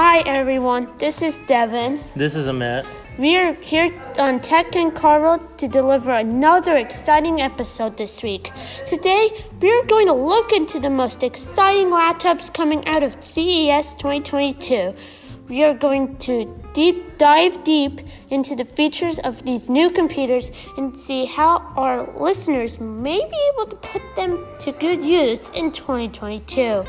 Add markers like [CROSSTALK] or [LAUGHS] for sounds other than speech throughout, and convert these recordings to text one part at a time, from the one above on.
Hi everyone, this is Devin. This is Amit. We are here on Tech and Carl to deliver another exciting episode this week. Today, we are going to look into the most exciting laptops coming out of CES 2022. We are going to deep dive deep into the features of these new computers and see how our listeners may be able to put them to good use in 2022.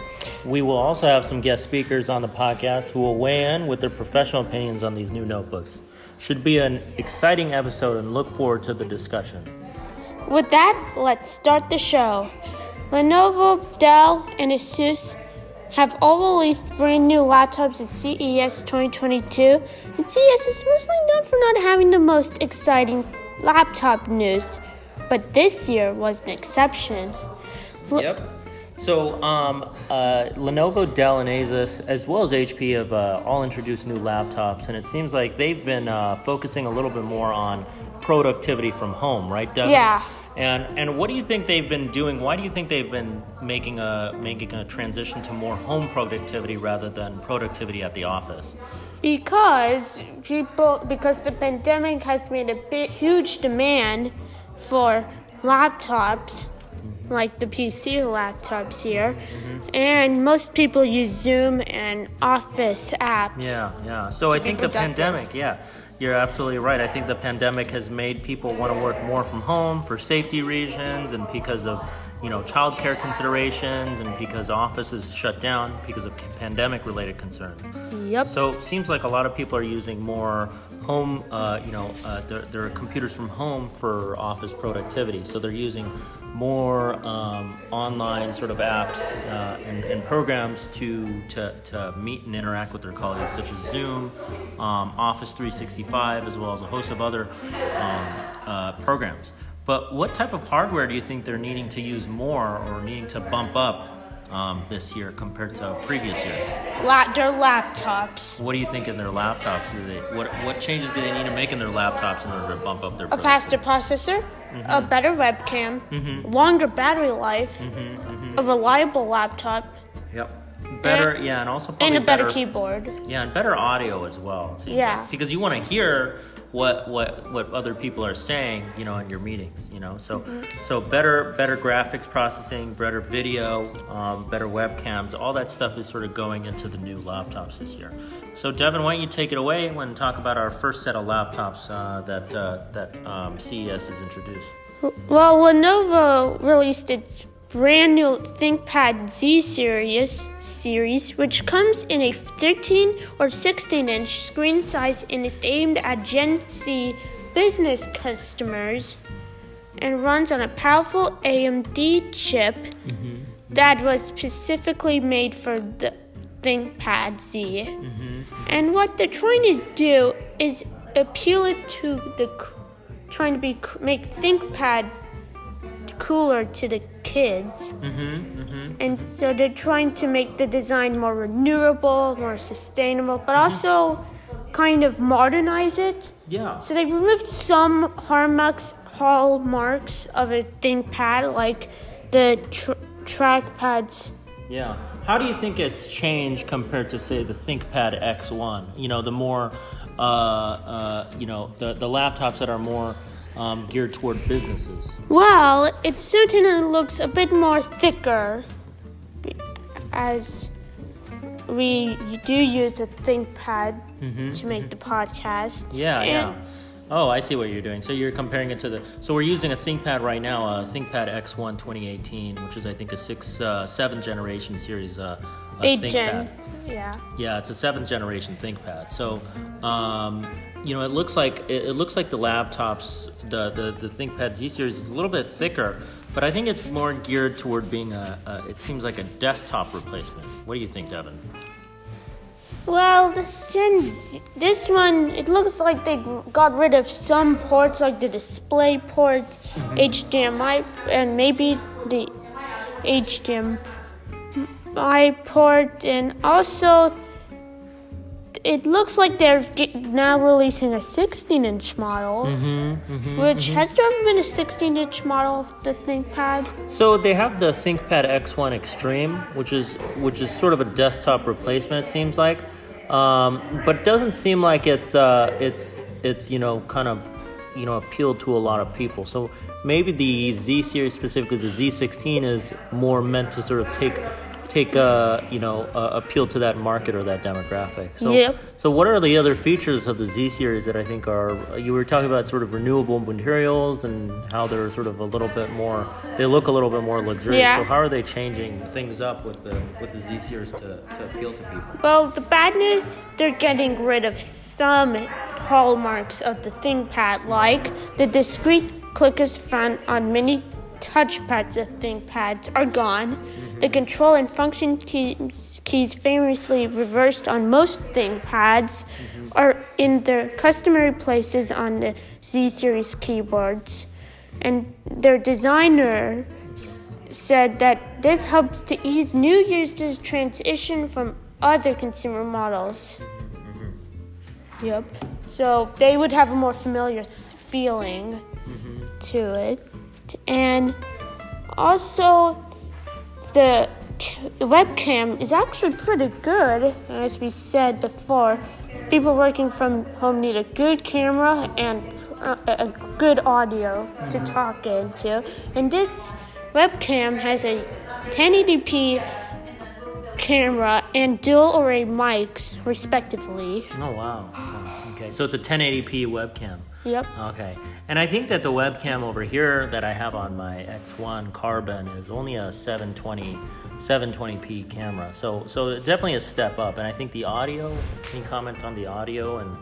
We will also have some guest speakers on the podcast who will weigh in with their professional opinions on these new notebooks. Should be an exciting episode and look forward to the discussion. With that, let's start the show. Lenovo, Dell, and Asus have all released brand new laptops at CES 2022, and CES is mostly known for not having the most exciting laptop news, but this year was an exception. L- yep. So, um, uh, Lenovo, Dell, and Asus, as well as HP, have uh, all introduced new laptops, and it seems like they've been uh, focusing a little bit more on productivity from home, right, Devin? Yeah. And and what do you think they've been doing? Why do you think they've been making a making a transition to more home productivity rather than productivity at the office? Because people, because the pandemic has made a big, huge demand for laptops, mm-hmm. like the PC laptops here, mm-hmm. and most people use Zoom and Office apps. Yeah, yeah. So I think the pandemic, yeah you're absolutely right. I think the pandemic has made people want to work more from home for safety reasons and because of, you know, childcare considerations and because offices shut down because of pandemic related concerns. Yep. So it seems like a lot of people are using more home, uh, you know, uh, their, their computers from home for office productivity. So they're using more um, online sort of apps uh, and, and, programs to, to, to meet and interact with their colleagues, such as Zoom, um, Office 365, as well as a host of other um, uh, programs. But what type of hardware do you think they're needing to use more or needing to bump up um, this year compared to previous years? La- their laptops. What do you think in their laptops? Do they what what changes do they need to make in their laptops in order to bump up their? A faster processor, mm-hmm. a better webcam, mm-hmm. longer battery life, mm-hmm, mm-hmm. a reliable laptop. Yep. Better, and, yeah, and also and a better, better, keyboard. Yeah, and better audio as well. yeah, like. because you want to hear what what what other people are saying, you know, in your meetings, you know. So mm-hmm. so better better graphics processing, better video, um, better webcams, all that stuff is sort of going into the new laptops this year. So Devin, why don't you take it away and talk about our first set of laptops uh, that uh, that um, CES has introduced? Well, Lenovo released its brand new ThinkPad Z series, series, which comes in a 13 or 16 inch screen size and is aimed at Gen Z business customers and runs on a powerful AMD chip mm-hmm. that was specifically made for the ThinkPad Z. Mm-hmm. And what they're trying to do is appeal it to the trying to be make ThinkPad cooler to the kids. Mm-hmm, mm-hmm. And so they're trying to make the design more renewable, more sustainable, but mm-hmm. also kind of modernize it. Yeah. So they removed some hallmarks, hallmarks of a ThinkPad, like the tr- trackpads. Yeah. How do you think it's changed compared to, say, the ThinkPad X1? You know, the more, uh, uh, you know, the, the laptops that are more um, geared toward businesses? Well, it certainly looks a bit more thicker as we do use a ThinkPad mm-hmm, to make mm-hmm. the podcast. Yeah, and yeah. Oh, I see what you're doing. So you're comparing it to the. So we're using a ThinkPad right now, a ThinkPad X1 2018, which is I think a six, uh, seven generation series. Uh, Eight ThinkPad. gen. Yeah. Yeah, it's a seventh generation ThinkPad. So, um, you know, it looks like it, looks like the laptops, the, the the ThinkPad Z series is a little bit thicker, but I think it's more geared toward being a, a. It seems like a desktop replacement. What do you think, Devin? Well, Z, this one, it looks like they got rid of some ports, like the display port, mm-hmm. HDMI, and maybe the HDMI port, and also it looks like they're now releasing a 16 inch model. Mm-hmm, mm-hmm, which mm-hmm. has there ever been a 16 inch model of the ThinkPad? So they have the ThinkPad X1 Extreme, which is which is sort of a desktop replacement. It seems like. um, but it doesn't seem like it's uh, it's it's you know kind of you know appealed to a lot of people. So maybe the Z series, specifically the Z16, is more meant to sort of take take uh, you know uh, appeal to that market or that demographic. So, Yep. so what are the other features of the Z series that I think are you were talking about sort of renewable materials and how they're sort of a little bit more they look a little bit more luxurious. Yeah. So how are they changing things up with the with the Z series to, to appeal to people? Well, the bad news, they're getting rid of some hallmarks of the ThinkPad, like the discrete clickers found on many touchpads of ThinkPads are gone. The mm-hmm. control and function keys, keys famously reversed on most ThinkPads mm-hmm. are in their customary places on the Z series keyboards. And their designer s- said that this helps to ease new users' transition from other consumer models. Mm-hmm. Yep. So they would have a more familiar feeling to it. And also, the webcam is actually pretty good, as we said before. People working from home need a good camera and uh, a a good audio to talk into. And this webcam has a 1080p camera and dual array mics, respectively. Oh wow. Okay. okay. So it's a 1080p webcam. Yep. Okay. And I think that the webcam over here that I have on my X1 Carbon is only a 720 720p camera. So so it's definitely a step up. And I think the audio. Can you comment on the audio and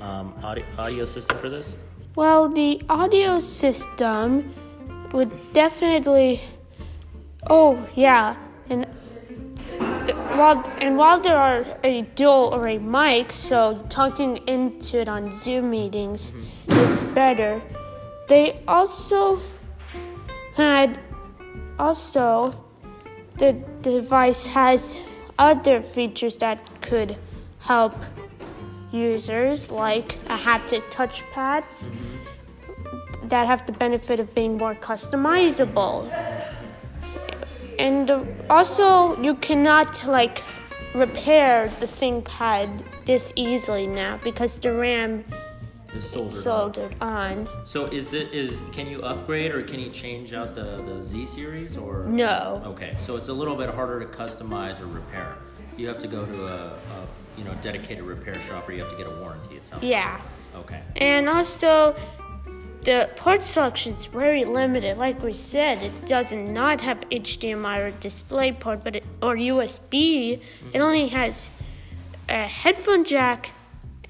um, audio, audio system for this? Well, the audio system would definitely. Oh yeah, and while and while there are a dual or a mic, so talking into it on Zoom meetings is better. They also had also the device has other features that could help users like a haptic touchpads that have the benefit of being more customizable. And also, you cannot like repair the ThinkPad this easily now because the RAM It's is soldered on. So is it is can you upgrade or can you change out the, the Z series or No. Okay, so it's a little bit harder to customize or repair. You have to go to a, a you know dedicated repair shop or you have to get a warranty. It sounds. Yeah. Okay. And also, the port selection is very limited. Like we said, it does not have HDMI or display port, but it, or USB. It mm-hmm. only has a headphone jack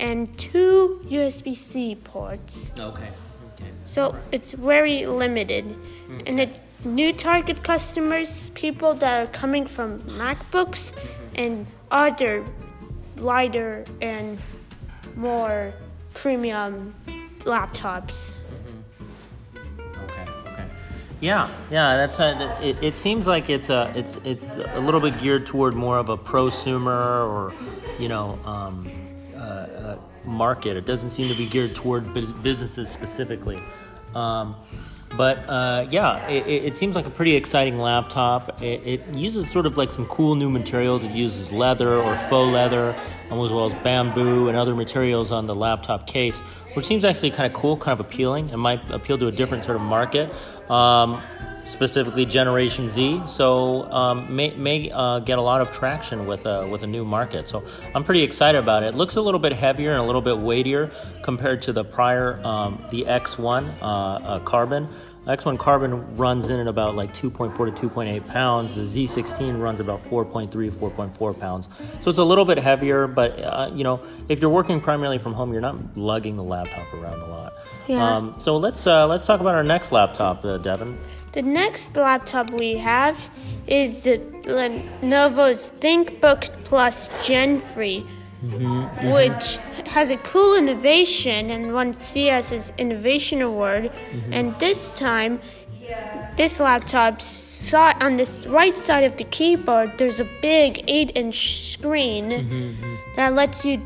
and two USB-C ports. Okay. Okay. So it's very limited. Mm-hmm. And the new target customers, people that are coming from MacBooks mm-hmm. and other lighter and more premium laptops. Mm-hmm. Okay. Okay. Yeah. Yeah. That's a, it. It seems like it's a it's it's a little bit geared toward more of a prosumer or you know um, uh, uh, market. It doesn't seem to be geared toward businesses specifically. Um, but uh, yeah, it, it seems like a pretty exciting laptop. It, it uses sort of like some cool new materials. It uses leather or faux leather, um, as well as bamboo and other materials on the laptop case, which seems actually kind of cool, kind of appealing. It might appeal to a different sort of market, um, specifically Generation Z. So um, may, may uh, get a lot of traction with a, with a new market. So I'm pretty excited about it. It looks a little bit heavier and a little bit weightier compared to the prior, um, the X1 uh, uh, Carbon. X1 Carbon runs in at about like 2.4 to 2.8 pounds. The Z16 runs about 4.3, 4.4 pounds. So it's a little bit heavier, but uh, you know, if you're working primarily from home, you're not lugging the laptop around a lot. Yeah. Um, so let's uh, let's talk about our next laptop, uh, Devin. The next laptop we have is the Lenovo's ThinkBook Plus Gen 3, mm-hmm, which mm-hmm. has a cool innovation and won CES's Innovation Award. Mm-hmm. And this time, this laptop saw on this right side of the keyboard, there's a big 8 inch screen that lets you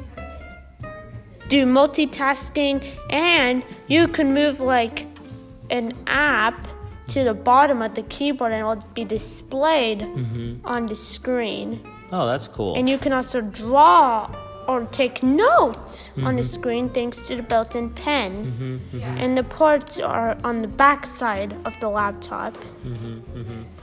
do multitasking and you can move like an app to the bottom of the keyboard and it will be displayed mm-hmm. on the screen. Oh, that's cool. And you can also draw or take notes on the mm-hmm. screen thanks to the built-in pen. Mm-hmm, mm-hmm. And the ports are on the back side of the laptop.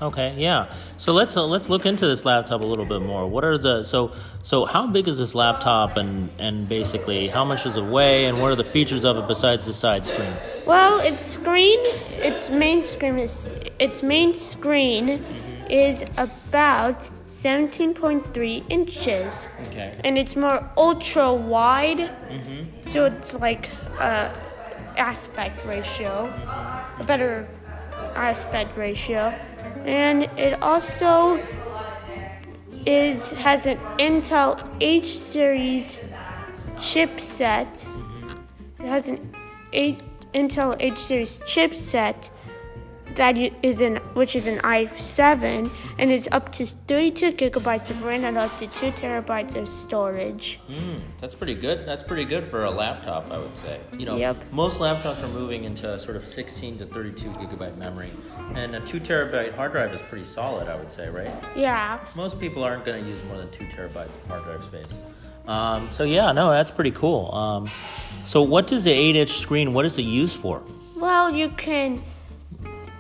Okay, yeah. So let's uh, let's look into this laptop a little bit more. What are the so so how big is this laptop and and basically how much does it weigh and what are the features of it besides the side screen? Well, its screen, its main screen is its main screen is about 17.3 inches. Okay. and it's more ultra wide, mm-hmm. so it's like a aspect ratio, a better aspect ratio, and it also is has an Intel H series chipset. Mm-hmm. It has an Intel H series chipset that you- is in which is an i7 and is up to 32 gigabytes of RAM and up to 2 terabytes of storage. Mm, that's pretty good. That's pretty good for a laptop, I would say. You know, Yep. most laptops are moving into sort of 16 to 32 gigabyte memory, and a two terabyte hard drive is pretty solid, I would say, right? Yeah. Most people aren't going to use more than two terabytes of hard drive space. Um, so yeah, no, that's pretty cool. Um, so what does the 8-inch screen? What is it used for? Well, you can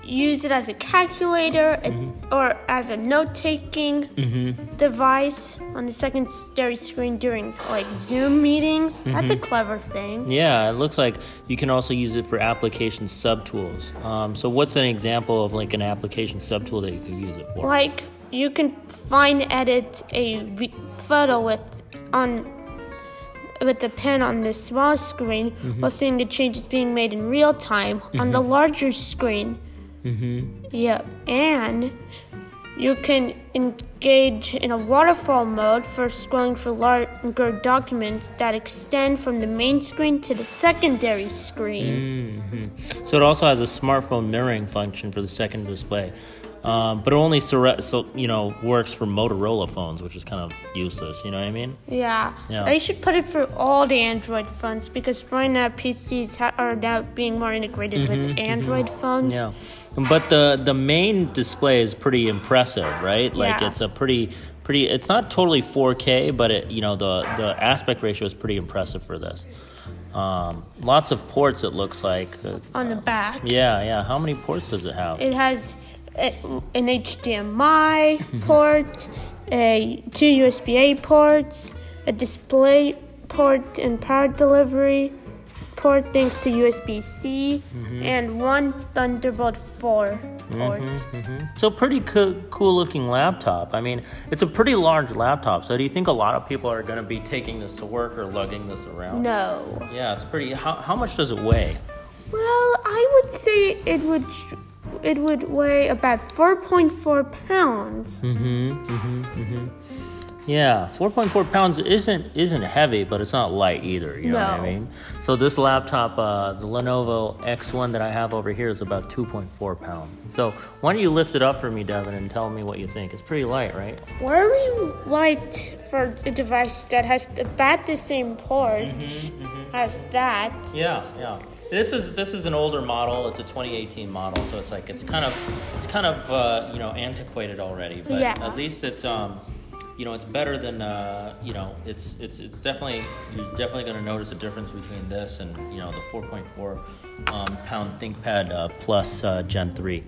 use it as a calculator a- mm-hmm. or as a note-taking mm-hmm. device on the secondary screen during like Zoom meetings. That's a mm-hmm. clever thing. Yeah, it looks like you can also use it for application subtools. Um, so what's an example of like an application subtool that you could use it for? Like you can find edit a v- photo with on with the pen on the small screen while seeing the changes being made in real time on the larger screen. Mm-hmm. Yep, and you can engage in a waterfall mode for scrolling for longer documents that extend from the main screen to the secondary screen. hmm So it also has a smartphone mirroring function for the second display, um, but it only sur- so you know works for Motorola phones, which is kind of useless. You know what I mean? Yeah. Yeah. They should put it for all the Android phones because right now PCs ha- are now being more integrated with Android phones. Yeah, but the the main display is pretty impressive, right? Like Yeah. it's a pretty pretty. It's not totally 4K, but it you know the the aspect ratio is pretty impressive for this. Um, lots of ports. It looks like. On the back, yeah, yeah. How many ports does it have? it has an HDMI [LAUGHS] port, a two USB-A ports, a display port and power delivery port thanks to USB-C, mm-hmm. and one Thunderbolt 4 port. Mm-hmm, mm-hmm. So pretty co- cool looking laptop. I mean, it's a pretty large laptop. So do you think a lot of people are going to be taking this to work or lugging this around? No. Yeah, it's pretty. How, how much does it weigh? Well, I would say it would it would weigh about 4.4 pounds. Mm-hmm. Mm-hmm. Mm-hmm. Yeah, 4.4 pounds isn't isn't heavy, but it's not light either. You know what I No. mean? So this laptop, uh, the Lenovo X1 that I have over here, is about 2.4 pounds. So why don't you lift it up for me, Devin, and tell me what you think? It's pretty light, right? Very light for a device that has about the same ports as that. Yeah, yeah. This is this is an older model. It's a 2018 model, so it's like it's kind of it's kind of uh, you know antiquated already. But Yeah. at least it's um you know it's better than uh, you know it's it's it's definitely you're definitely going to notice a difference between this and you know the 4.4 um, pound ThinkPad uh, Plus uh, Gen 3.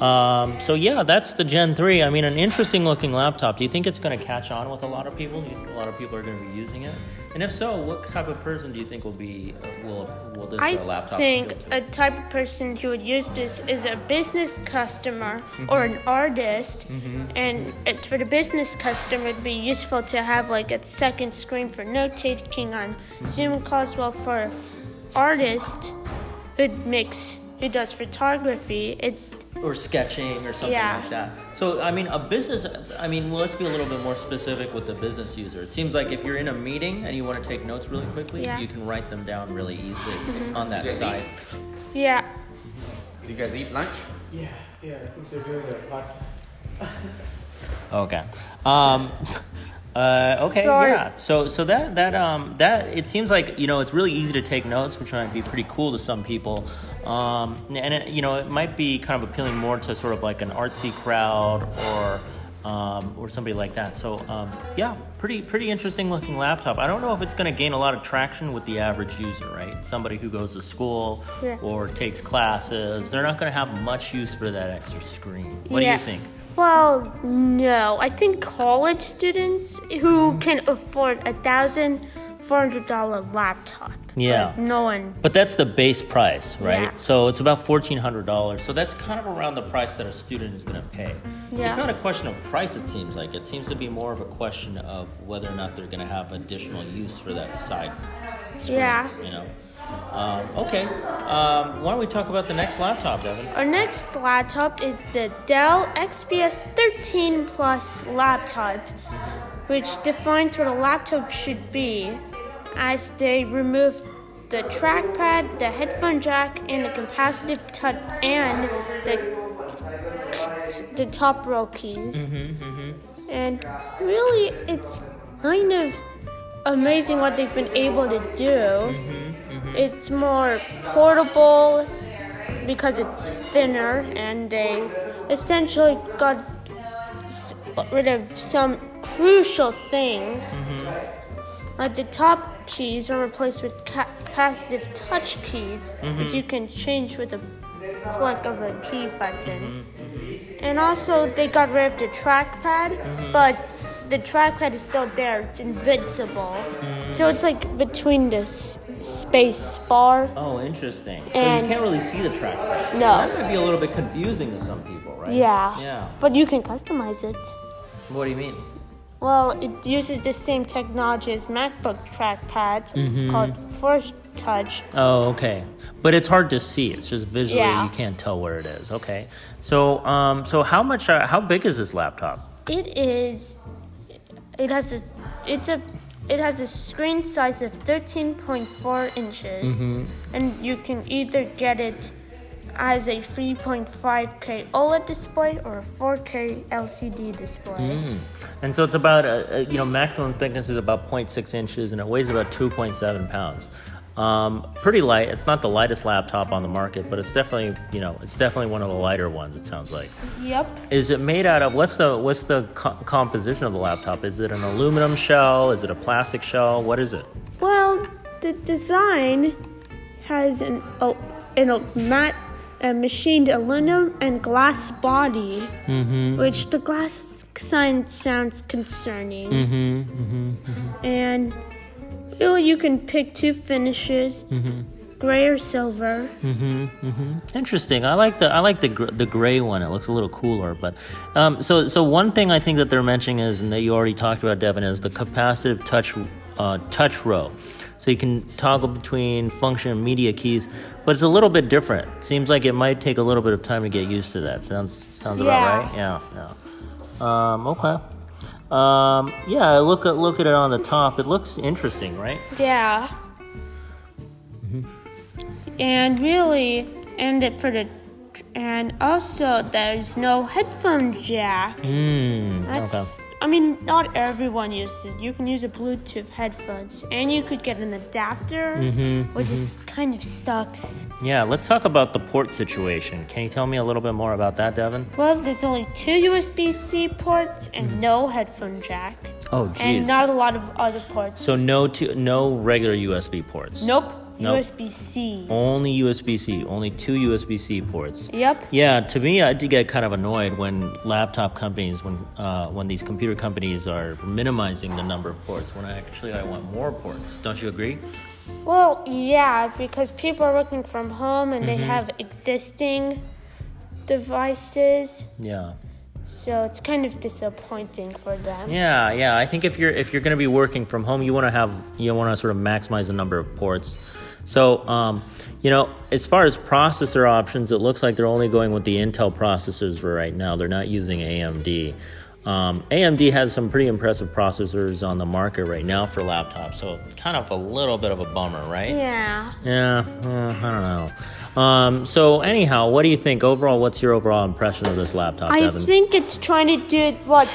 Um, so yeah, that's the Gen 3. I mean, an interesting looking laptop. Do you think it's going to catch on with a lot of people? Do you think a lot of people are going to be using it? And if so, what type of person do you think will be uh, will will this I uh, laptop I think a type of person who would use this is a business customer or an artist. And it, for the business customer, it'd be useful to have like a second screen for note taking on Zoom calls. Well, for an artist who makes who does photography, it or sketching or something Yeah. like that. So I mean, a business. I mean, let's be a little bit more specific with the business user. It seems like if you're in a meeting and you want to take notes really quickly, Yeah. you can write them down really easily on that Yeah. side. yeah. Do you guys eat lunch? Yeah, yeah, I think they're doing a podcast. Okay. Um, [LAUGHS] uh, okay. Sorry. Yeah. So so that that um that it seems like you know it's really easy to take notes, which might be pretty cool to some people. Um, and it, you know it might be kind of appealing more to sort of like an artsy crowd or um, or somebody like that. So um, yeah, pretty pretty interesting looking laptop. I don't know if it's going to gain a lot of traction with the average user, right? Somebody who goes to school Yeah. or takes classes, they're not going to have much use for that extra screen. What Yeah. do you think? Well, no. I think college students who can afford a thousand four hundred dollar laptop. Yeah. Like, no one. But that's the base price, right? Yeah. So it's about fourteen hundred dollars. So that's kind of around the price that a student is going to pay. Yeah. It's not a question of price. It seems like it seems to be more of a question of whether or not they're going to have additional use for that side. Screen, Yeah. You know. Um, okay. Um, why don't we talk about the next laptop, Devin? Our next laptop is the Dell XPS 13 Plus laptop, which defines what a laptop should be, as they removed the trackpad, the headphone jack, and the capacitive touch, and the the top row keys. And really, it's kind of amazing what they've been able to do. It's more portable because it's thinner, and they essentially got rid of some crucial things. Mm-hmm. Like the top keys are replaced with capacitive touch keys, which you mm-hmm. can change with a click of a key button. Mm-hmm. And also, they got rid of the trackpad, but the trackpad is still there. It's invincible. So it's like between the s- space bar. Oh, interesting. So And- you can't really see the trackpad. No. That might be a little bit confusing to some people, right? Yeah. Yeah. But you can customize it. What do you mean? Well, it uses the same technology as MacBook trackpads. Mm-hmm. It's called Force Touch. Oh, okay. But it's hard to see. It's just visually Yeah. you can't tell where it is. Okay. So, um, so how much? Uh, how big is this laptop? It is. It has a. It's a. It has a screen size of 13.4 inches, Mm-hmm. and you can either get it as a 3.5K OLED display or a 4K LCD display. Mm. And so it's about, uh, uh, you know, maximum thickness is about 0.6 inches, and it weighs about 2.7 pounds. Um, pretty light. It's not the lightest laptop on the market, but it's definitely, you know, it's definitely one of the lighter ones. It sounds like. Yep. Is it made out of what's the what's the co- composition of the laptop? Is it an aluminum shell? Is it a plastic shell? What is it? Well, the design has an a, an a matte a machined aluminum and glass body, which the glass sign sounds concerning. Mm-hmm, And really, you can pick two finishes, gray or silver. Mm-hmm, mm-hmm. Interesting. I like the I like the gr- the gray one. It looks a little cooler. But um, so so one thing I think that they're mentioning is, and that you already talked about, Devin, is the capacitive touch uh, touch row. So you can toggle between function and media keys, but it's a little bit different. Seems like it might take a little bit of time to get used to that. Sounds sounds Yeah. about right. Yeah. Yeah. Um, okay. Um, yeah. Look at look at it on the top. It looks interesting, right? Yeah. Mhm. And really, and it for the, and also there's no headphone jack. Mm, That's, okay. I mean, not everyone uses it. You can use a Bluetooth headphones, and you could get an adapter, Mm-hmm, which is kind of sucks. Yeah. Let's talk about the port situation. Can you tell me a little bit more about that, Devin? Well, there's only two USB-C ports and no headphone jack, Oh, geez. and not a lot of other ports. So no two, no regular USB ports. nope, Nope. USB-C. Only USB-C. Only two USB-C ports. Yep. Yeah, to me, I did get kind of annoyed when laptop companies, when uh, when these computer companies are minimizing the number of ports. When I actually I want more ports. Don't you agree? Well, yeah, because people are working from home and they Mm-hmm. have existing devices, Yeah. so it's kind of disappointing for them. Yeah, yeah. I think if you're if you're going to be working from home, you want to have you want to sort of maximize the number of ports. So, um, you know, as far as processor options, it looks like they're only going with the Intel processors for right now. They're not using AMD. Um, AMD has some pretty impressive processors on the market right now for laptops, so kind of a little bit of a bummer, right? Yeah. Yeah, uh, I don't know. Um, so anyhow, what do you think overall? What's your overall impression of this laptop, I Devin? think it's trying to do what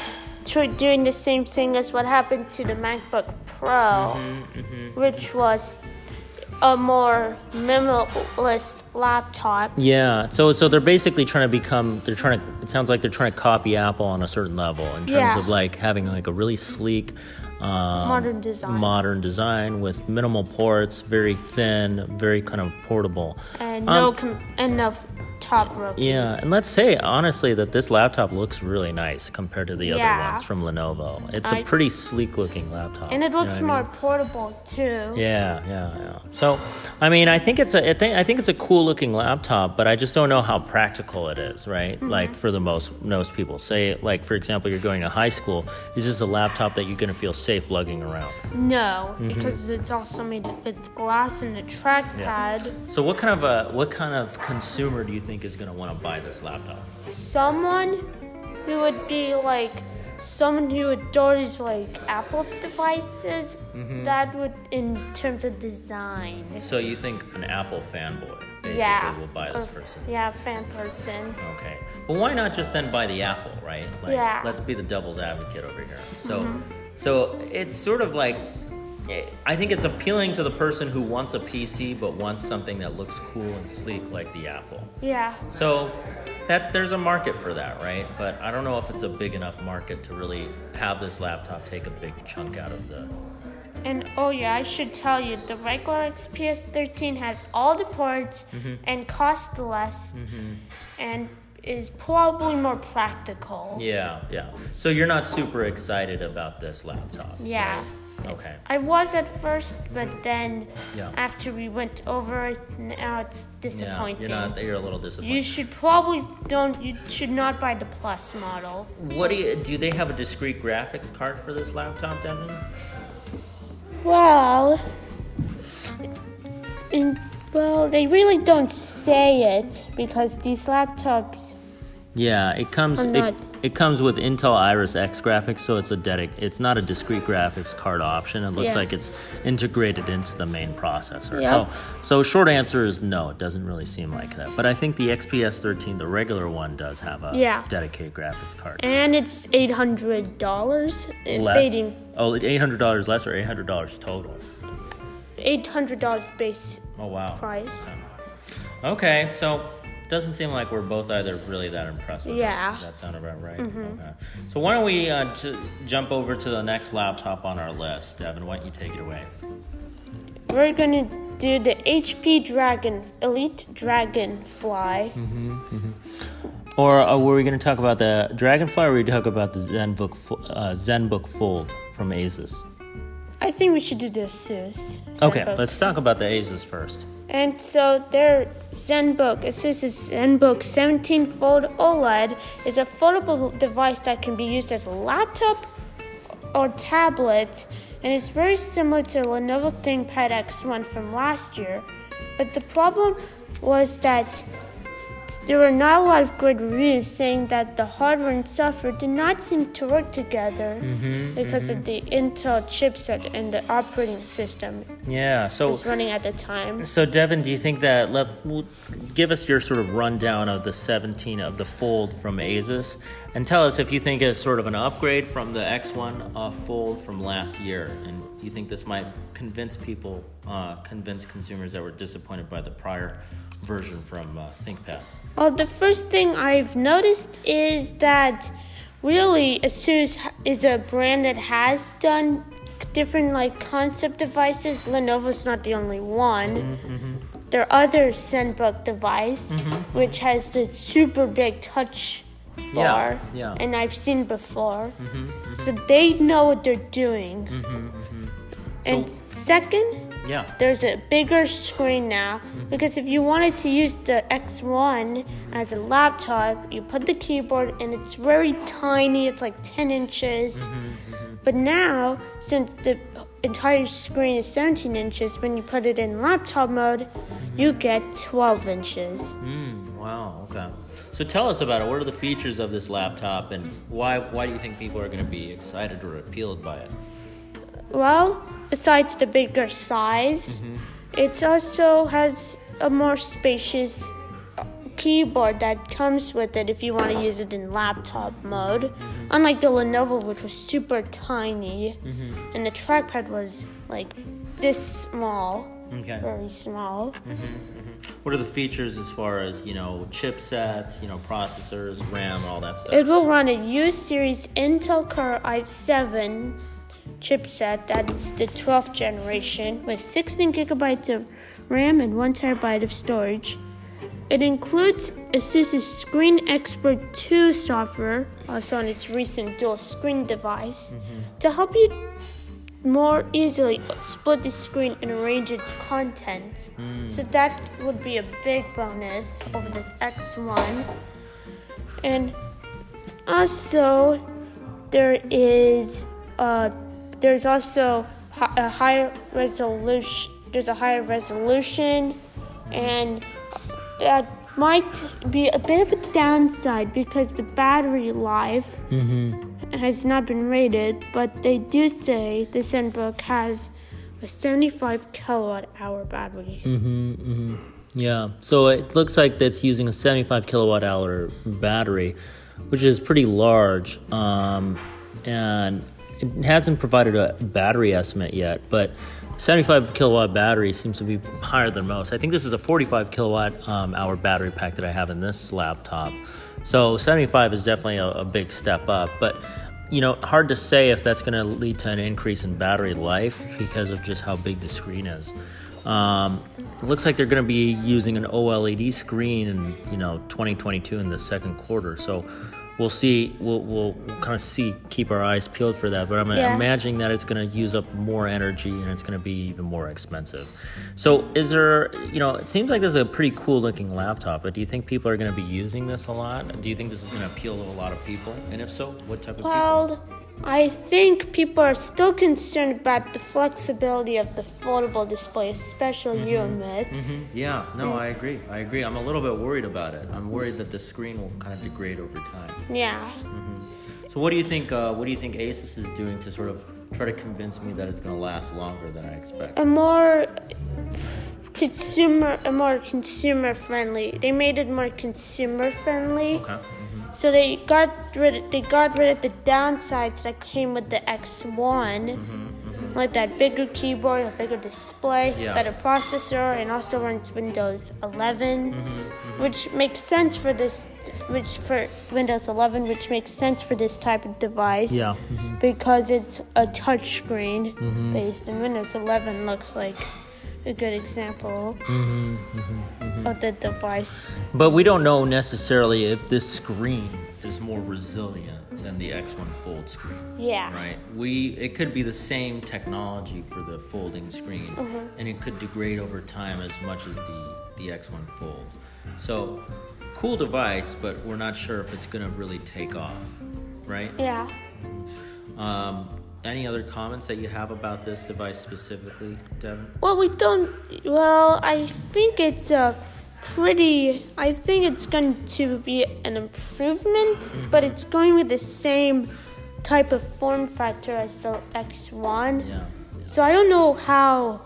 doing the same thing as what happened to the MacBook Pro, Mm-hmm, which was a more minimalist laptop. Yeah. So so they're basically trying to become. They're trying to. It sounds like they're trying to copy Apple on a certain level in terms Yeah. of like having like a really sleek. Um, Modern design. Modern design with minimal ports, very thin, very kind of portable. and Um, no com- enough top row. Yeah, and let's say honestly that this laptop looks really nice compared to the other ones from Lenovo. It's a I- pretty sleek looking laptop. and it you know looks I more mean? portable too. Yeah, yeah, yeah. So, I mean, I think it's a, I think, I think it's a cool looking laptop, but I just don't know how practical it is, right? Mm-hmm. Like for the most most people, say, like for example, you're going to high school. Is this a laptop that you're going to feel safe lugging around? No, Mm-hmm. because it's also made with glass and a trackpad. So, what kind of a what kind of consumer do you think is going to want to buy this laptop? Someone who would be like someone who adores like Apple devices. Mm-hmm. That would in terms of design. So, you think an Apple fanboy basically yeah. will buy this person? Yeah, fan person. Okay. But why not just then buy the Apple, right? Like, Yeah. Let's be the devil's advocate over here. So, so it's sort of like, I think it's appealing to the person who wants a PC but wants something that looks cool and sleek like the Apple. Yeah. So, that there's a market for that, right? But I don't know if it's a big enough market to really have this laptop take a big chunk out of the. And oh yeah, I should tell you, the regular XPS 13 has all the ports Mm-hmm. and costs less, and is probably more practical. Yeah, yeah. So you're not super excited about this laptop. Yeah. Okay. I was at first, but then Yeah. after we went over it, now it's disappointing. Yeah, you're not. You're a little disappointed. You should probably don't. You should not buy the plus model. What do you do? They have a discrete graphics card for this laptop, Devin? Well, in, well, they really don't say it because these laptops. Yeah, it comes. It, not- it comes with Intel Iris X graphics, so it's a dedic. It's not a discrete graphics card option. It looks Yeah. like it's integrated into the main processor. So, so short answer is no. It doesn't really seem like that. But I think the XPS 13, the regular one, does have a Yeah. dedicated graphics card. And it's eight hundred dollars. Less. Baiting Oh, eight hundred dollars less or eight hundred dollars total. eight hundred dollars base Oh wow. price. Okay, so doesn't seem like we're both either really that impressed. with. Yeah. Does that sound about right? Okay. So why don't we uh, j- jump over to the next laptop on our list, Devin? Why don't you take it away? We're gonna do the HP Dragon Elite Dragonfly. Mhm. Or uh, were we going to talk about the Dragonfly, or were we talk about the ZenBook uh, ZenBook Fold from Asus? I think we should do the Asus. Okay, let's talk about the Asus first. And so their ZenBook, Asus's ZenBook 17 Fold OLED is a foldable device that can be used as a laptop or tablet, and it's very similar to Lenovo ThinkPad X1 from last year. But the problem was that there were not a lot of good reviews saying that the hardware and software did not seem to work together because of the Intel chipset and the operating system Yeah. So, was running at the time. so Devin, do you think that? Let give us your sort of rundown of the 17 of the Fold from Asus, and tell us if you think it's sort of an upgrade from the X1 uh, Fold from last year, and you think this might convince people, uh, convince consumers that were disappointed by the prior version from uh, ThinkPad. Well, the first thing I've noticed is that really Asus is a brand that has done different like concept devices. Lenovo's not the only one. Mm-hmm, mm-hmm. There are other ZenBook device mm-hmm, which has this super big touch bar, yeah. and I've seen before. So they know what they're doing. And So- second, Yeah. there's a bigger screen now mm-hmm. because if you wanted to use the X1 as a laptop, you put the keyboard and it's very tiny, it's like 10 inches. Mm-hmm, mm-hmm. But now, since the entire screen is 17 inches, when you put it in laptop mode, you get 12 inches. Mm, wow. Okay. So tell us about it. What are the features of this laptop, and why why do you think people are going to be excited or appealed by it? Well, besides the bigger size, mm-hmm. it also has a more spacious uh, keyboard that comes with it if you want to use it in laptop mode. Mm-hmm. Unlike the Lenovo, which was super tiny, mm-hmm. and the trackpad was like this small. Okay. very small. What are the features as far as you know chipsets, you know processors, RAM, all that stuff? It will run a U series Intel Core i7 chipset that is the 12th generation with 16 gigabytes of RAM and 1 terabyte of storage. It includes ASUS's ScreenXpert 2 software, also on its recent dual screen device, to help you more easily split the screen and arrange its content. So that would be a big bonus over the X1. And also, there is uh, there's also a higher resolution. There's a higher resolution, and that might be a bit of a downside because the battery life has not been rated. But they do say the ZenBook has a 75 kilowatt hour battery. Mm-hmm. Yeah, so it looks like that's using a 75 kilowatt hour battery, which is pretty large. Um, and it hasn't provided a battery estimate yet, but 75 kilowatt battery seems to be higher than most. I think this is a 45 kilowatt um, hour battery pack that I have in this laptop. So 75 is definitely a, a big step up, but you know, hard to say if that's going to lead to an increase in battery life because of just how big the screen is. Um, it looks like they're going to be using an OLED screen in you know 2022 in the second quarter. So we'll see. We'll, we'll, we'll kind of see. Keep our eyes peeled for that. But I'm Yeah. imagining that it's going to use up more energy and it's going to be even more expensive. So is there? You know, it seems like this is a pretty cool looking laptop. But do you think people are going to be using this a lot? Do you think this is going to appeal to a lot of people? And if so, what type of people? I think people are still concerned about the flexibility of the foldable display, especially you, mm-hmm. Myth. Mm-hmm. Yeah, no, I agree. I agree. I'm a little bit worried about it. I'm worried that the screen will kind of degrade over time. Yeah. Mm-hmm. So, what do you think? Uh, what do you think Asus is doing to sort of try to convince me that it's going to last longer than I expect? A more consumer, a more consumer friendly. They made it more consumer friendly. Okay. So they got rid. They got rid of the downsides that came with the X1, mm-hmm, mm-hmm. like that bigger keyboard, a bigger display, Yeah. better processor, and also runs Windows 11, mm-hmm, which makes sense for this. Which for Windows 11, which makes sense for this type of device. Yeah. Because it's a touchscreen based, and Windows 11 looks like a good example mm-hmm, mm-hmm, of the device. Mm-hmm. But we don't know necessarily if this screen is more resilient than the X1 Fold screen. Yeah. Right. We it could be the same technology for the folding screen, and it could degrade over time as much as the the X1 Fold. So, cool device, but we're not sure if it's gonna really take off. Right. Yeah. Um, any other comments that you have about this device specifically, Devin? Well, we don't. Well, I think it's a pretty. I think it's going to be an improvement, mm-hmm. but it's going with the same type of form factor as the X1. Yeah. So I don't know how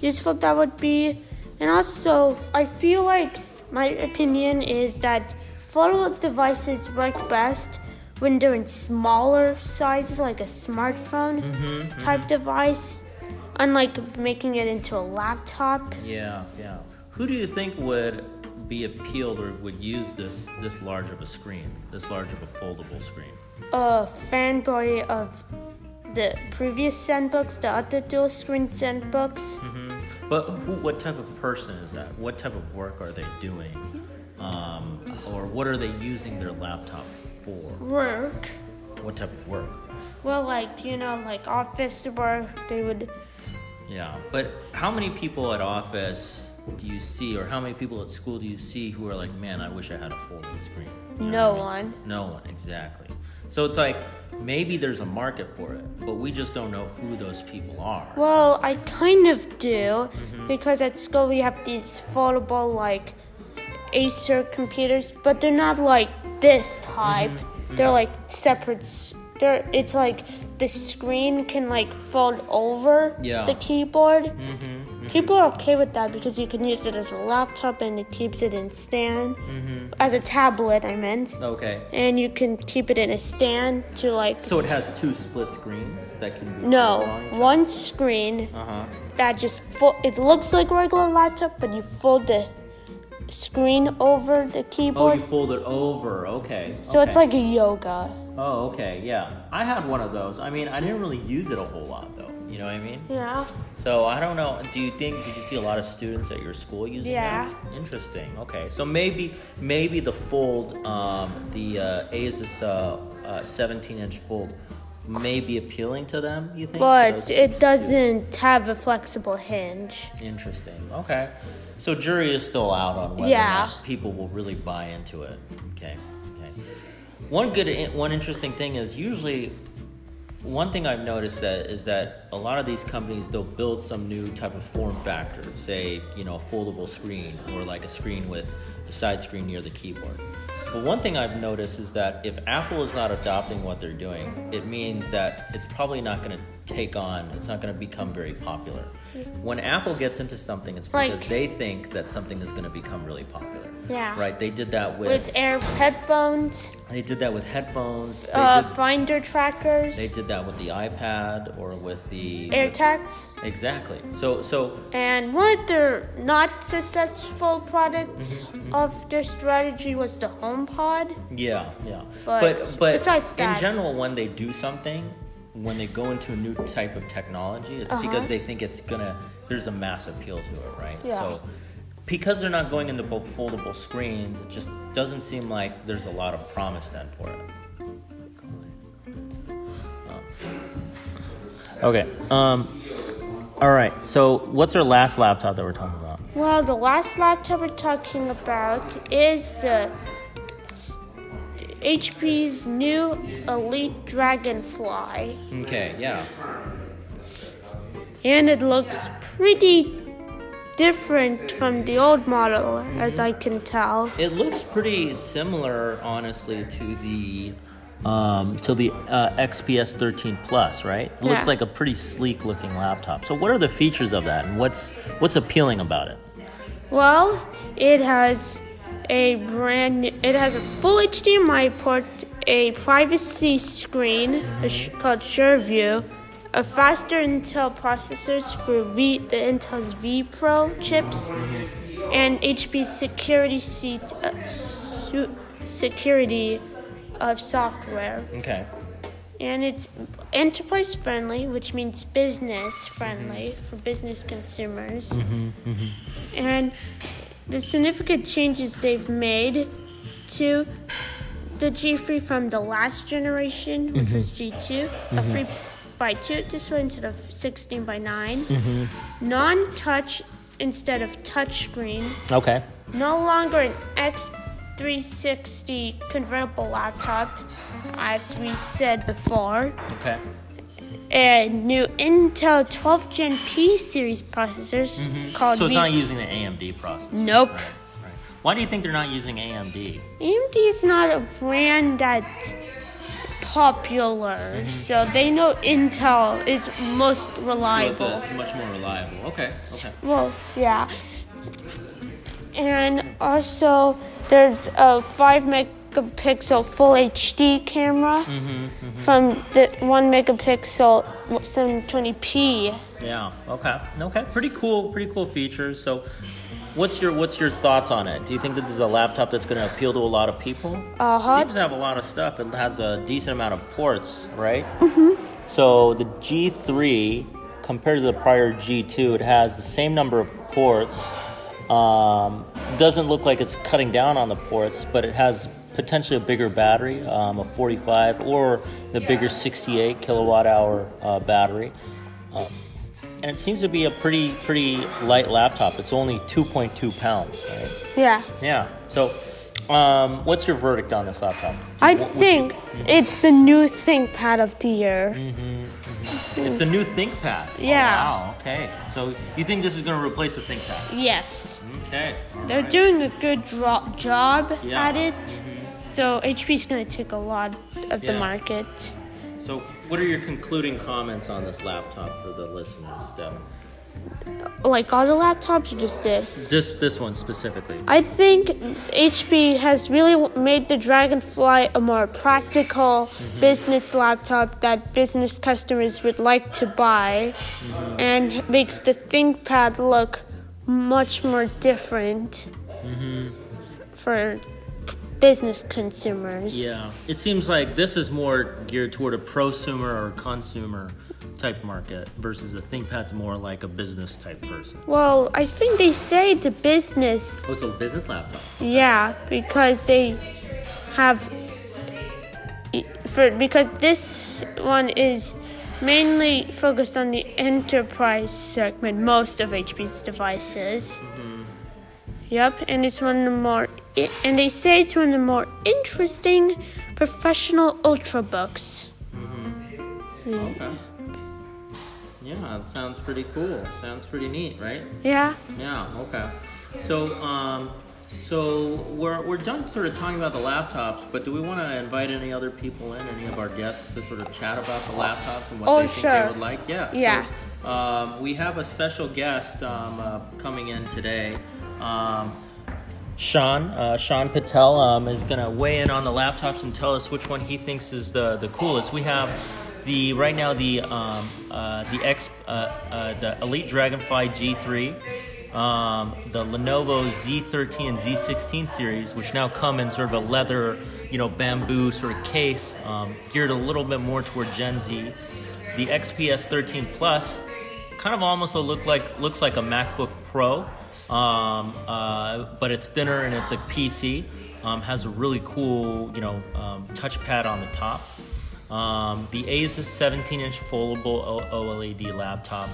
useful that would be. And also, I feel like my opinion is that foldable devices work best when they're in smaller sizes, like a smartphone mm-hmm, mm-hmm. type device, unlike making it into a laptop. Yeah, yeah. Who do you think would be appealed or would use this this large of a screen, this large of a foldable screen? A fanboy of the previous ZenBooks, the other dual screen ZenBooks. Mm-hmm. But who, what type of person is that? What type of work are they doing? Um, or what are they using their laptop for? Work. What type of work? Well, like, you know, like office work, they would Yeah, but how many people at office do you see, or how many people at school do you see who are like, man, I wish I had a folding screen? You know No I mean? one. No one, exactly. So it's like maybe there's a market for it, but we just don't know who those people are. Well, sounds I kind of do mm-hmm. because at school we have these foldable like Acer computers, but they're not like this type. Mm-hmm. Mm-hmm. They're like separate. They're it's like the screen can like fold over Yeah. the keyboard, mm-hmm. people are okay with that because you can use it as a laptop and it keeps it in stand. As a tablet, I meant. Okay. And you can keep it in a stand to like. So it has two split screens that can be No, one screen Uh huh. that just fold. It looks like a regular laptop, but you fold the screen over the keyboard. Oh, you fold it over. Okay. so it's like a yoga. Oh, okay. Yeah. I had one of those. I mean, I didn't really use it a whole lot though. You know what I mean? Yeah. So I don't know. Do you think? Did you see a lot of students at your school using Yeah. Interesting. Okay. So maybe maybe the fold, um, the uh, Asus uh, uh, 17 inch fold, may be appealing to them. You think? But it doesn't have a flexible hinge. Interesting. Okay. So jury is still out on whether Yeah. or not people will really buy into it. Okay. Okay. One good, one interesting thing is usually one thing I've noticed that is that a lot of these companies they'll build some new type of form factor, say you know a foldable screen or like a screen with a side screen near the keyboard. But one thing I've noticed is that if Apple is not adopting what they're doing, it means that it's probably not going to take on. It's not going to become very popular. When Apple gets into something, it's because Like- they think that something is going to become really popular. Yeah. Right? They did that with, With air headphones, they did that with headphones. They uh, did, finder trackers, they did that with the iPad or with the AirTags. Exactly. So so And one of their not successful products Mm-hmm, of their strategy was the HomePod. yeah yeah. But but but besides in general, when they do something, when they go into a new type of technology, it's Uh-huh. because they think it's gonna. There's a mass appeal to it, right? Yeah. So. Because they're not going into both foldable screens, it just doesn't seem like there's a lot of promise then for it. Oh. Okay. Um. All right. So, what's our last laptop that we're talking about? Well, the last laptop we're talking about is the HP's new Elite Dragonfly. Okay. Yeah. And it looks pretty different from the old model, as I can tell. It looks pretty similar, honestly, to the um, to the uh, XPS 13 Plus, right? It looks like a pretty sleek looking laptop. So, what are the features of that, and what's what's appealing about it? Well, it has a brand new, it has a full HDMI port, a privacy screen sh- called SureView, a faster Intel processors for v, the Intel's vPro chips, and HP security seat uh, su- security of software. Okay. And it's enterprise friendly, which means business friendly for business consumers. Mm-hmm. And the significant changes they've made to the G3 from the last generation, which was mm-hmm. G2, a mm-hmm. 3 by 2, this one instead of 16 by 9, mm-hmm. non touch instead of touch screen, Okay. no longer an X360 convertible laptop, as we said before. Okay. A new Intel 12th Gen P series processors mm-hmm. called So it's V- not using the AMD processor. Nope. Right. right. Why do you think they're not using AMD? AMD is not a brand that's popular, mm-hmm. so they know Intel is most So reliable. it's, a, it's much more reliable. Okay. Okay. Well, yeah. And also, there's a 5 megapixel full HD camera from the 1 megapixel 720p. Yeah. Okay. Okay. Pretty cool. Pretty cool features. So, what's your what's your thoughts on it? Do you think that this is a laptop that's going to appeal to a lot of people? Uh huh. Seems to have a lot of stuff. It has a decent amount of ports, right? Mm-hmm. So the G3 compared to the prior G2, it has the same number of ports. Um, doesn't look like it's cutting down on the ports, but it has potentially a bigger battery, um, a 45, or the bigger 68 kilowatt hour uh, battery. Um, and it seems to be a pretty pretty light laptop. It's only 2.2 pounds, right? Yeah. Yeah. So, um, what's your verdict on this laptop? I Wh- which- think it's the new ThinkPad of the year. it's the new ThinkPad. Oh, Yeah. wow. Okay. So you think this is going to replace the ThinkPad? Yes. Okay. They're alright. doing a good dro- job Yeah. at it. So HP is going to take a lot of the Yeah. market. So, what are your concluding comments on this laptop for the listeners, Devin? like all the laptops, or just this? Just this one specifically. I think HP has really made the Dragonfly a more practical mm-hmm. business laptop that business customers would like to buy mm-hmm. and makes the ThinkPad look much more different mm-hmm. for business consumers. Yeah, it seems like this is more geared toward a prosumer or consumer type market versus the ThinkPad's more like a business type person. Well, I think they say it's a business. Oh, it's a business laptop. Yeah, because they have for because this one is mainly focused on the enterprise segment. Most of HP's devices. Mm-hmm. Yep, and it's one of the more and they say it's one of the more interesting professional ultrabooks. Okay. Yeah, it sounds pretty cool. Sounds pretty neat, right? Yeah. Yeah. Okay. So, um, so we're we're done sort of talking about the laptops, but do we want to invite any other people in, any of our guests, to sort of chat about the laptops and what Oh, they think sure. they would like? Yeah. Yeah. So, um, we have a special guest um, uh, coming in today. Um, Sean, uh, Sean Patel um, is going to weigh in on the laptops and tell us which one he thinks is the, the coolest. We have the right now the um, uh, the X uh, uh, the Elite Dragonfly G3, um, the Lenovo Z13 and Z16 series, which now come in sort of a leather, you know, bamboo sort of case, um, geared a little bit more toward Gen Z. The XPS 13 Plus kind of almost look like looks like a MacBook Pro, um, uh, but it's thinner and it's like PC. Um, has a really cool, you know, um, touchpad on the top. Um, the Asus 17-inch foldable O- OLED laptop,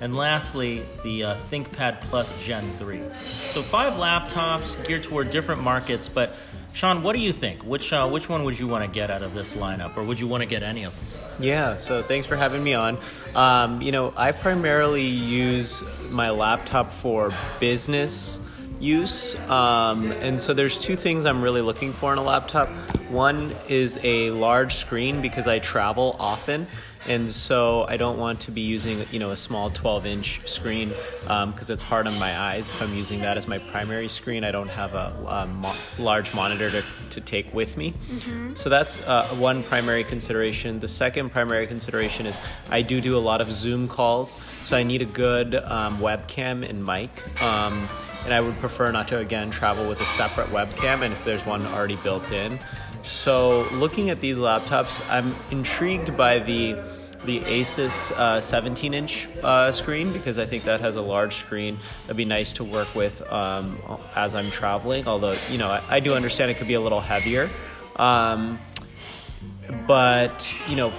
and lastly, the uh, ThinkPad Plus Gen 3. So five laptops geared toward different markets. But Sean, what do you think? Which uh, which one would you want to get out of this lineup, or would you want to get any of them? Yeah, so thanks for having me on. Um, you know, I primarily use my laptop for business use. Um, and so there's two things I'm really looking for in a laptop. One is a large screen because I travel often. And so I don't want to be using, you know, a small 12-inch screen because it's hard on my eyes. If I'm using that as my primary screen, I don't have a, a mo- large monitor to, to take with me. So that's uh, one primary consideration. The second primary consideration is I do do a lot of Zoom calls, so I need a good um, webcam and mic. Um, and I would prefer not to again travel with a separate webcam, and if there's one already built in. So looking at these laptops, I'm intrigued by the the Asus uh, 17 inch uh, screen because I think that has a large screen. It'd be nice to work with um, as I'm traveling. Although you know I, I do understand it could be a little heavier, um, but you know.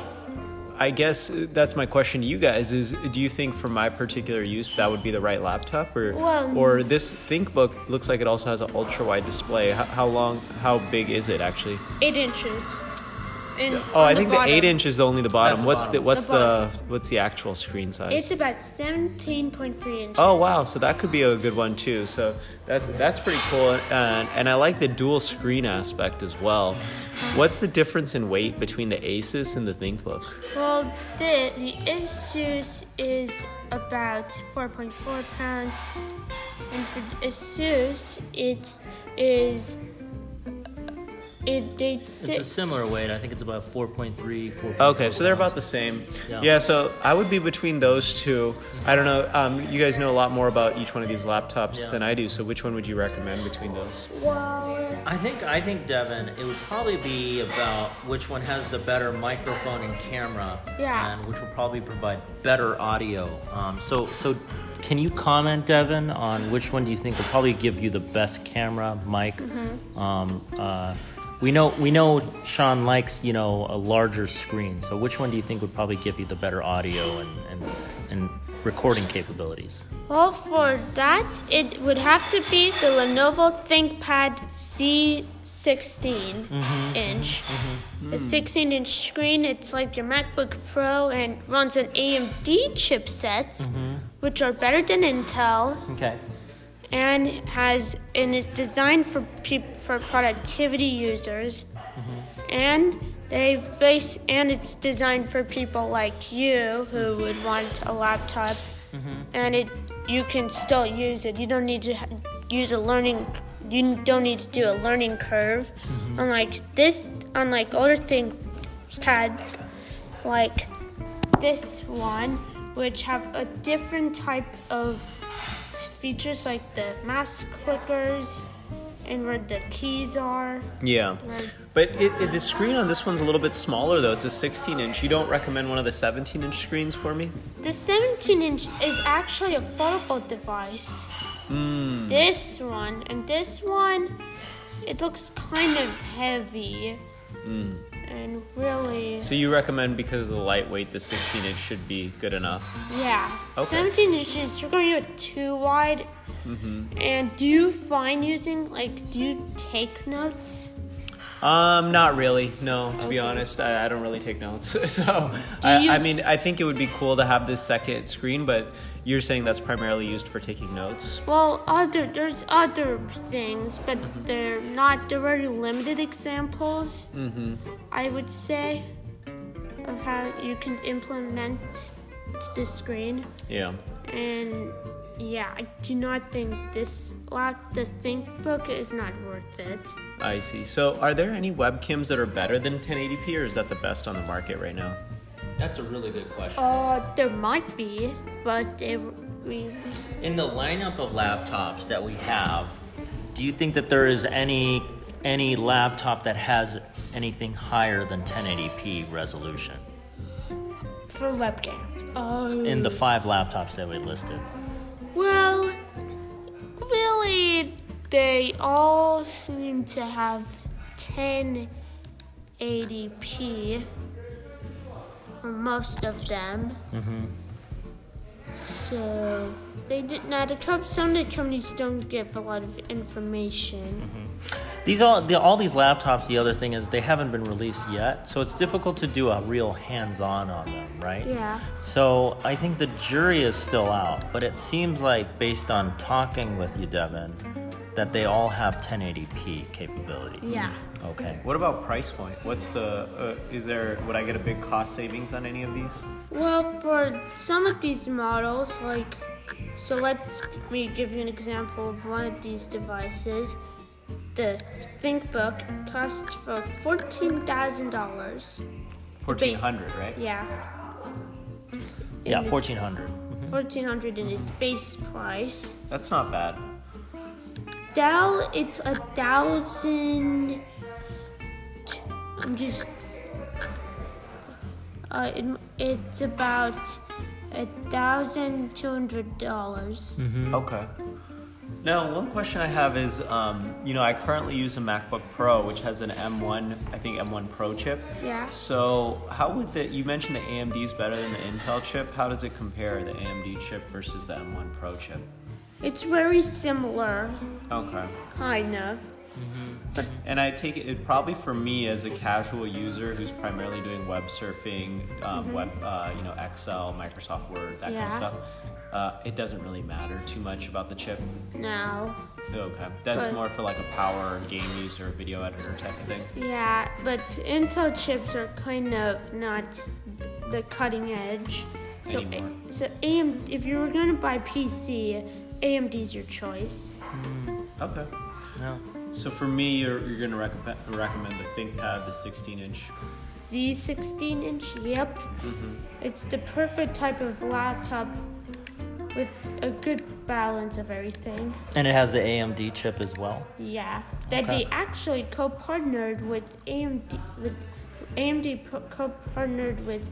I guess that's my question to you guys: Is do you think for my particular use that would be the right laptop, or Well- or this ThinkBook looks like it also has an ultra wide display? How, how long? How big is it actually? Eight inches. In, Oh, on I think the eight inch is the only the bottom. The what's bottom. the what's The the, what's the actual screen size? It's about seventeen point three inches. oh wow, so that could be a good one too. So that's that's pretty cool, and and I like the dual screen aspect as well. What's the difference in weight between the Asus and the ThinkBook? Well, the, the Asus is about 4.4 pounds, and for Asus, it is. It they It's a similar weight. I think it's about 4.3, 4.4 Okay, so they're about the same. Yeah. Yeah. so I would be between those two. I don't know. Um, you guys know a lot more about each one of these laptops Yeah. than I do. So which one would you recommend between those? well, I think I think Devin, it would probably be about which one has the better microphone and camera, Yeah. and which will probably provide better audio. Um, so so, can you comment, Devin, on which one do you think will probably give you the best camera, mic? Um, uh, we know we know Sean likes you know a larger screen. So which one do you think would probably give you the better audio and and, and recording capabilities? well, for that, it would have to be the Lenovo ThinkPad Z16 mm-hmm. inch. Mm-hmm. A 16 inch screen, it's like your MacBook Pro and runs an AMD chipsets, mm-hmm. which are better than Intel. Okay. And has and is designed for peop, for productivity users, mm-hmm. and they've based and it's designed for people like you who would want a laptop mm-hmm. and it you can still use it. You don't need to ha- use a learning. You don't need to do a learning curve. Mm-hmm. Unlike this, unlike older thing pads, like this one, which have a different type of features, like the mouse clickers and where the keys are. Yeah. But it, it, the screen on this one's a little bit smaller though. It's a 16 inch. You don't recommend one of the 17 inch screens for me? The 17 inch is actually a foldable device. Hmm. This one and this one, it looks kind of heavy. Hmm. And really, So you recommend because of the lightweight, the 16 inch should be good enough. yeah. Okay. 17 inches, you're going to do it too wide. Mm-hmm. And do you find using, like, do you take notes? Um, not really. No, to be honest, I, I don't really take notes. [LAUGHS] so I, I mean, I think it would be cool to have this second screen, but you're saying that's primarily used for taking notes. Well, other there's other things, but they're not. They're very limited examples. Mm-hmm. I would say of how you can implement the screen, Yeah. and yeah, I do not think this lap the ThinkBook is not worth it. I see. So, are there any webcams that are better than 1080p, or is that the best on the market right now? That's a really good question. Uh, there might be, but they we In the lineup of laptops that we have, do you think that there is any any laptop that has anything higher than 1080p resolution for webcam. Oh. in the five laptops that we listed? Well, really, they all seem to have 1080p for most of them. Mm-hmm. So they did. The com- some of the companies don't give a lot of information. Mm-hmm. These all the, all these laptops. The other thing is they haven't been released yet, so it's difficult to do a real hands-on on them, right? Yeah. So I think the jury is still out, but it seems like based on talking with you, Devin, that they all have 1080p capability. Yeah. Okay. What about price point? What's the? Uh, is there? Would I get a big cost savings on any of these? Well, for some of these models, like, so let's me give you an example of one of these devices. The ThinkBook costs for fourteen thousand dollars. Fourteen hundred, right? Yeah, Yeah, In the- 1400. fourteen hundred in its base price. That's not bad. Dell, it's a thousand. I'm just. Uh, it, it's about a thousand two hundred dollars. Okay. Now, one question I have is, um, you know, I currently use a MacBook Pro, which has an M1, I think M1 Pro chip. Yeah. So, how would the? You mentioned the AMD is better than the Intel chip. How does it compare the AMD chip versus the M1 Pro chip? It's very similar, Okay. kind of. Mm-hmm. And I take it, it probably for me as a casual user who's primarily doing web surfing, um, web, uh, you know, Excel, Microsoft Word, that kind of stuff. Uh, it doesn't really matter too much about the chip. No. Okay, that's But- more for like a power game user, video editor type of thing. Yeah, but Intel chips are kind of not the cutting edge. So, Anymore. so AM, if you were gonna buy PC, AMD's your choice. Hmm. Okay. No. So for me, you're, you're gonna recommend recommend the ThinkPad, uh, the 16 inch. Z16 inch, yep. Mm-hmm. It's the perfect type of laptop with a good balance of everything. And it has the AMD chip as well. Yeah, that Okay. they actually co-partnered with AMD with AMD co-partnered with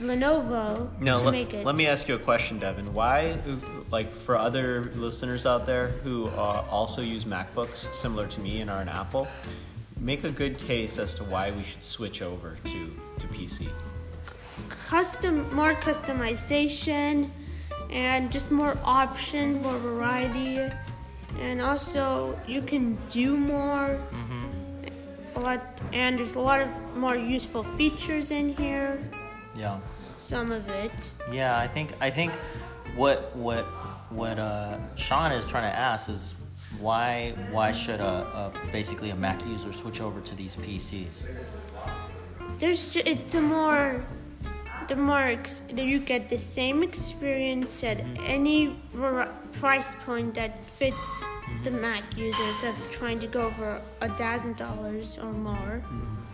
Lenovo No, to make it. let me ask you a question, Devin. Why, like, for other listeners out there who uh, also use MacBooks, similar to me and are an Apple, make a good case as to why we should switch over to to PC. custom more customization and just more option, more variety, and also you can do more. A lot, and there's a lot of more useful features in here. Yeah. Some of it. Yeah, I think I think what what what uh, Sean is trying to ask is why why should a, a basically a Mac user switch over to these PCs? There's it's a more the marks, you get the same experience at any price point that fits the mm-hmm. Mac users of trying to go for a thousand dollars or more. Mm-hmm.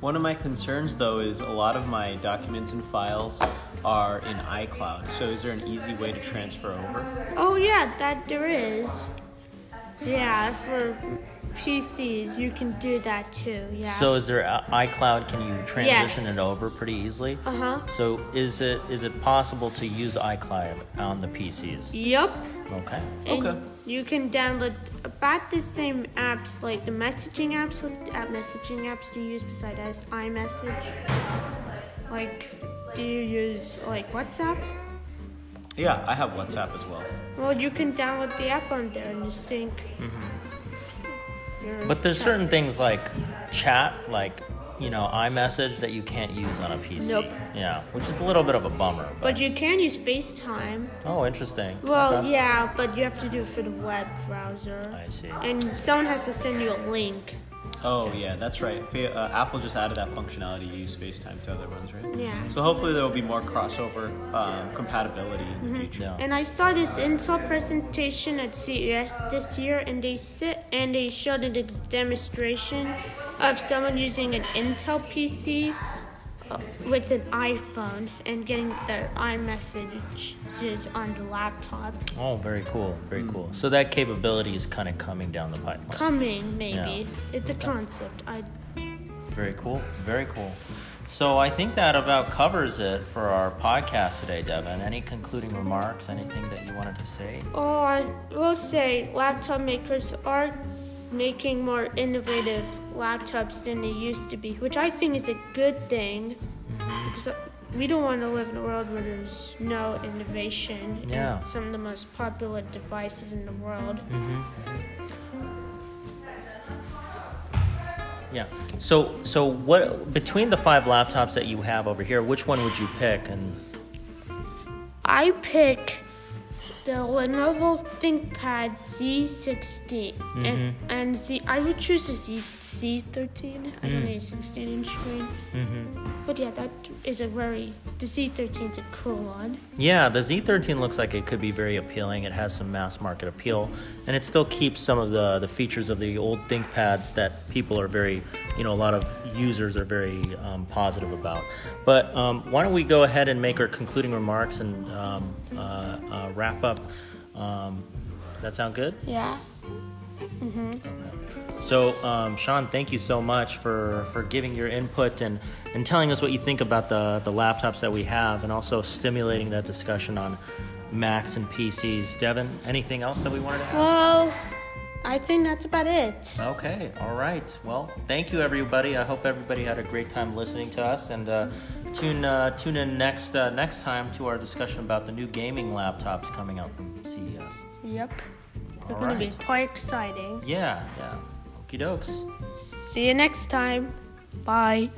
One of my concerns, though, is a lot of my documents and files are in iCloud. So, is there an easy way to transfer over? Oh yeah, that there is. Yeah, for PCs you can do that too. Yeah. So is there iCloud? Can you transition Yes. it over pretty easily? Uh huh. So is it is it possible to use iCloud on the PCs? Yup. Okay. And Okay. You can download about the same apps, like the messaging apps. What app messaging apps do you use besides iMessage? Like, do you use like WhatsApp? Yeah, I have WhatsApp as well. Well, you can download the app on there and just sync. Your. But there's chat. certain things like chat, like you know iMessage that you can't use on a PC. Nope. Yeah, which is a little bit of a bummer. But you can use FaceTime. oh, interesting. Well, Okay. yeah, but you have to do it for the web browser. I see. And someone has to send you a link. Oh, yeah, that's right. Fa- Uh, Apple just added that functionality to use FaceTime to other ones, right? Yeah. So, hopefully, there will be more crossover um, compatibility in Mm-hmm. the future. Yeah. And I saw this Intel presentation at CES this year, and they sit and they showed a demonstration of someone using an Intel PC with an iPhone and getting their iMessages on the laptop. Oh, very cool. Very cool. So that capability is kind of coming down the pipe. Coming, maybe. Yeah. It's a concept. I Very cool. Very cool. So I think that about covers it for our podcast today, Devin. Any concluding remarks? Anything that you wanted to say? Oh, I will say laptop makers are making more innovative laptops than they used to be, which I think is a good thing mm-hmm. because we don't want to live in a world where there's no innovation Yeah. in some of the most popular devices in the world. Mm-hmm. Yeah. So so what between the five laptops that you have over here, which one would you pick? And I pick the Lenovo ThinkPad Z16 and mm-hmm. and Z. I would choose the Z Z13. I don't need a 16 inch screen. But yeah, that is a very the Z13 is a cool one. yeah, the Z13 looks like it could be very appealing. It has some mass market appeal, and it still keeps some of the the features of the old ThinkPads that people are very, you know, a lot of users are very um, positive about. But um, why don't we go ahead and make our concluding remarks and um, uh, uh, wrap up? Um, that sound good? Yeah. So, um, Sean, thank you so much for, for giving your input and, and telling us what you think about the, the laptops that we have and also stimulating that discussion on Macs and PCs. Devin, anything else that we wanted to add? Well, I think that's about it. Okay, all right. Well, thank you, everybody. I hope everybody had a great time listening to us, and uh, tune uh, tune in next uh, next time to our discussion about the new gaming laptops coming out from CES. Yep. They're All going to be quite exciting. Yeah, yeah. Okie dokes. See you next time. Bye.